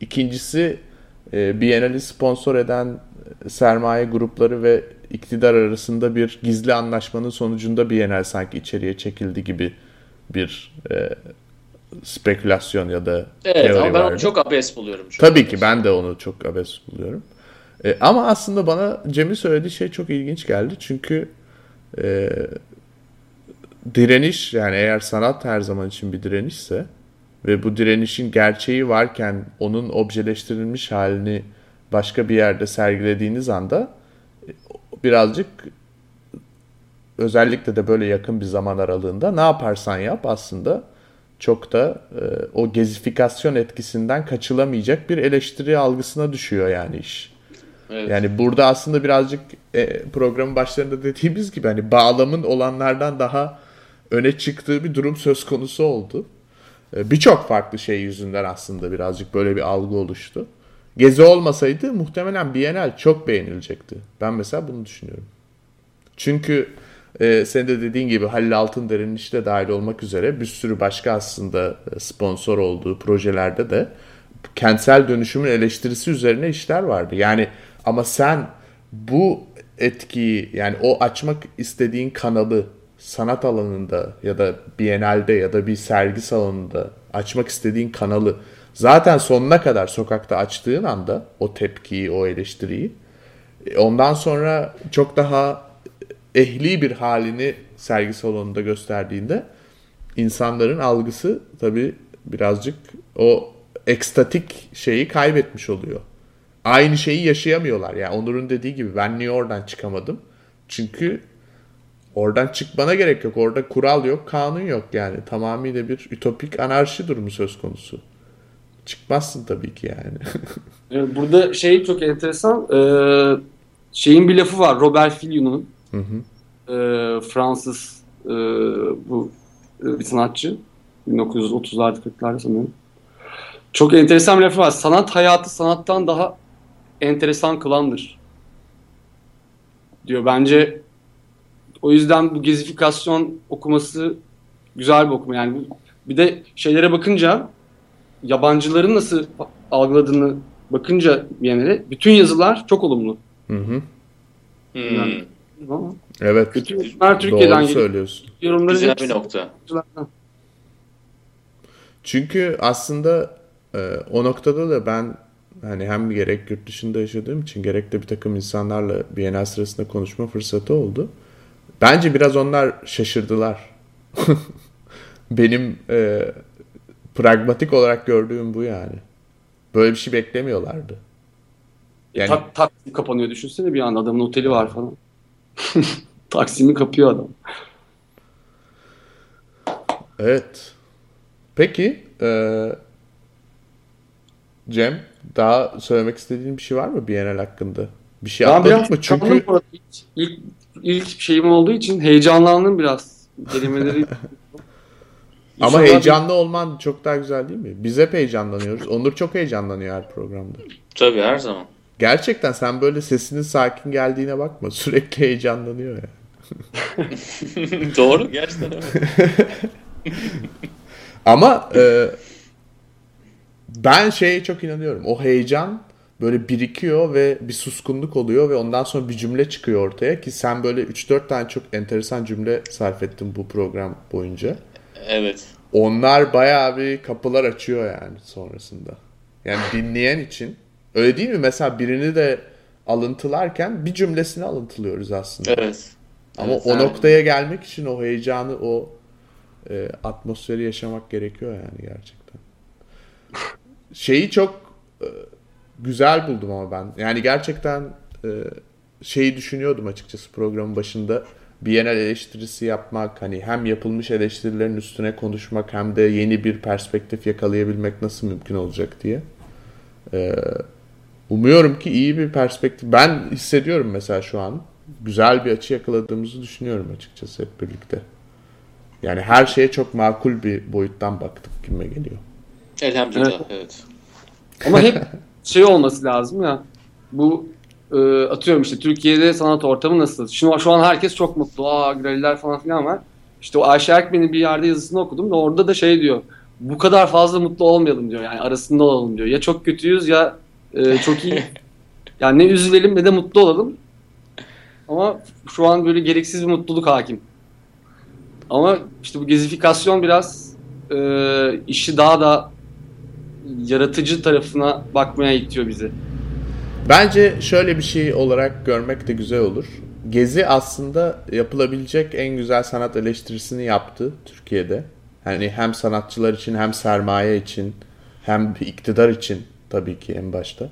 İkincisi e, Biennale'i sponsor eden sermaye grupları ve iktidar arasında bir gizli anlaşmanın sonucunda Biennale sanki içeriye çekildi gibi bir e, spekülasyon ya da evet, teori ama ben vardı. onu çok abes buluyorum. Çok Tabii abes. ki ben de onu çok abes buluyorum. E, ama aslında bana Cem'in söylediği şey çok ilginç geldi. Çünkü e, direniş yani eğer sanat her zaman için bir direnişse ve bu direnişin gerçeği varken onun objeleştirilmiş halini başka bir yerde sergilediğiniz anda e, birazcık özellikle de böyle yakın bir zaman aralığında ne yaparsan yap aslında çok da e, o gezifikasyon etkisinden kaçılamayacak bir eleştiri algısına düşüyor yani iş. Evet. Yani burada aslında birazcık e, programın başlarında dediğimiz gibi hani bağlamın olanlardan daha öne çıktığı bir durum söz konusu oldu. E, Birçok farklı şey yüzünden aslında birazcık böyle bir algı oluştu. Gezi olmasaydı muhtemelen Bienal çok beğenilecekti. Ben mesela bunu düşünüyorum. Çünkü e, senin de dediğin gibi Halil Altınder'in işte dahil olmak üzere bir sürü başka aslında e, sponsor olduğu projelerde de kentsel dönüşümün eleştirisi üzerine işler vardı. Yani ama sen bu etkiyi yani o açmak istediğin kanalı sanat alanında ya da Biennale'de ya da bir sergi salonunda açmak istediğin kanalı zaten sonuna kadar sokakta açtığın anda o tepkiyi, o eleştiriyi e, ondan sonra çok daha ehli bir halini sergi salonunda gösterdiğinde insanların algısı tabii birazcık o ekstatik şeyi kaybetmiş oluyor. Aynı şeyi yaşayamıyorlar. Yani Onur'un dediği gibi ben niye oradan çıkamadım? Çünkü oradan çıkmana gerek yok. Orada kural yok, kanun yok yani. Tamamıyla bir ütopik anarşi durumu söz konusu. Çıkmazsın tabii ki yani. Burada şey çok enteresan. Ee, şeyin bir lafı var. Robert Fillon'un. Hı hı. Ee, Fransız e, bu e, bir sanatçı. 1930'larda 40'larda sanırım. Çok enteresan bir lafı var. Sanat hayatı sanattan daha enteresan kılandır. Diyor. Bence o yüzden bu gezifikasyon okuması güzel bir okuma. Yani bir de şeylere bakınca yabancıların nasıl algıladığını bakınca Biennale bütün yazılar çok olumlu. Hı hı. Hmm. Ama Evet. bütün yazılar Türkiye'den Doğru söylüyorsun. Yorumların Güzel bir nokta. Çünkü aslında e, o noktada da ben hani hem gerek yurt dışında yaşadığım için gerek de bir takım insanlarla Bienal sırasında konuşma fırsatı oldu. Bence biraz onlar şaşırdılar. Benim e, pragmatik olarak gördüğüm bu yani. Böyle bir şey beklemiyorlardı. Yani Tak, Taksim kapanıyor düşünsene bir anda adamın oteli var falan. Taksim'i kapıyor adam. evet. Peki e, Cem daha söylemek istediğin bir şey var mı Bienal hakkında? Bir şey biraz mı? Çünkü ilk, ilk, ilk şeyim olduğu için heyecanlandım biraz. Kelimeleri Ama heyecanlı olman çok daha güzel değil mi? Biz hep heyecanlanıyoruz. Onur çok heyecanlanıyor her programda. Tabii her zaman. Gerçekten sen böyle sesinin sakin geldiğine bakma. Sürekli heyecanlanıyor ya. Doğru gerçekten öyle. Ama e, ben şeye çok inanıyorum. O heyecan böyle birikiyor ve bir suskunluk oluyor ve ondan sonra bir cümle çıkıyor ortaya ki sen böyle 3-4 tane çok enteresan cümle sarf ettin bu program boyunca. Evet. Onlar bayağı bir kapılar açıyor yani sonrasında. Yani dinleyen için. Öyle değil mi? Mesela birini de alıntılarken bir cümlesini alıntılıyoruz aslında. Evet. Ama Evet, o yani- noktaya gelmek için o heyecanı, o e, atmosferi yaşamak gerekiyor yani gerçekten. Şeyi çok e, güzel buldum ama ben. Yani gerçekten e, şeyi düşünüyordum açıkçası programın başında. Bienal eleştirisi yapmak, hani hem yapılmış eleştirilerin üstüne konuşmak hem de yeni bir perspektif yakalayabilmek nasıl mümkün olacak diye. Ee, umuyorum ki iyi bir perspektif. Ben hissediyorum mesela şu an güzel bir açı yakaladığımızı düşünüyorum açıkçası hep birlikte. Yani her şeye çok makul bir boyuttan baktık kime geliyor. Elhamdülillah evet. evet. Ama hep şey olması lazım ya. Bu e, atıyorum işte Türkiye'de sanat ortamı nasıl? Şimdi şu an herkes çok mutlu. Aa galeriler falan filan var. İşte o Ayşe Erkmen'in bir yerde yazısını okudum da orada da şey diyor. Bu kadar fazla mutlu olmayalım diyor. Yani arasında olalım diyor. Ya çok kötüyüz ya e, çok iyi. Yani ne üzülelim ne de mutlu olalım. Ama şu an böyle gereksiz bir mutluluk hakim. Ama işte bu gezifikasyon biraz e, işi daha da yaratıcı tarafına bakmaya itiyor bizi. Bence şöyle bir şey olarak görmek de güzel olur. Gezi aslında yapılabilecek en güzel sanat eleştirisini yaptı Türkiye'de. Hani hem sanatçılar için hem sermaye için hem iktidar için tabii ki en başta.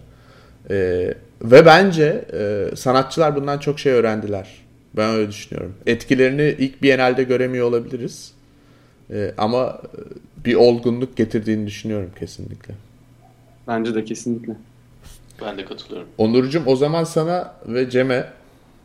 Ee, ve bence e, sanatçılar bundan çok şey öğrendiler. Ben öyle düşünüyorum. Etkilerini ilk Biennale'de göremiyor olabiliriz. Ee, ama bir olgunluk getirdiğini düşünüyorum kesinlikle. Bence de kesinlikle. Ben de katılıyorum. Onurcuğum o zaman sana ve Cem'e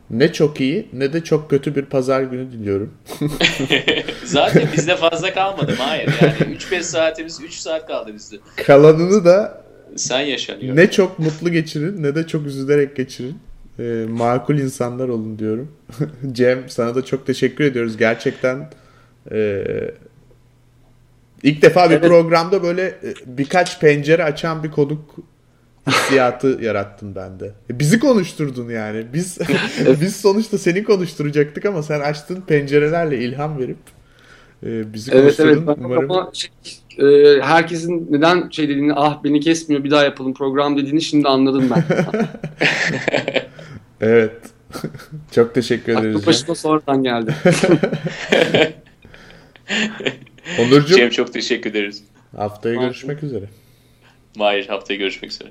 ne çok iyi ne de çok kötü bir pazar günü diliyorum. Zaten bizde fazla kalmadı. Hayır yani 3-5 saatimiz 3 saat kaldı bizde. Kalanını da sen yaşanıyor. Ne çok mutlu geçirin ne de çok üzülerek geçirin. E, makul insanlar olun diyorum. Cem sana da çok teşekkür ediyoruz. Gerçekten e, ilk defa bir evet. programda böyle e, birkaç pencere açan bir konuk hissiyatı yarattın bende. E, bizi konuşturdun yani. Biz biz sonuçta seni konuşturacaktık ama sen açtın pencerelerle ilham verip e, bizi evet, konuşturdun. Evet, Umarım... ama şey, e, herkesin neden şey dediğini ah beni kesmiyor bir daha yapalım program dediğini şimdi anladım ben. evet. Çok teşekkür ederiz. Aklı başıma sonradan geldi. Onurcuğum. Cem çok teşekkür ederiz. Haftaya görüşmek üzere. Hayır haftaya görüşmek üzere.